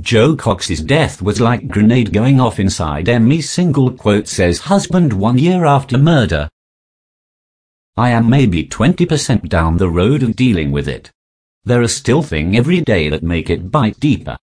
Jo Cox's death was like grenade going off inside Emmy single quote says husband one year after murder. I am maybe 20% down the road of dealing with it. There are still things every day that make it bite deeper.